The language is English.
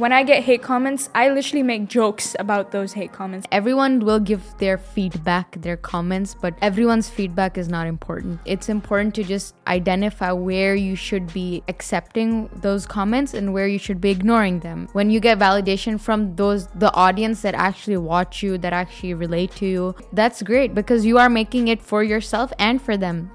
When I get hate comments, I literally make jokes about those hate comments. Everyone will give their feedback, their comments, but everyone's feedback is not important. It's important to just identify where you should be accepting those comments and where you should be ignoring them. When you get validation from those the audience that actually watch you, that actually relate to you, that's great because you are making it for yourself and for them.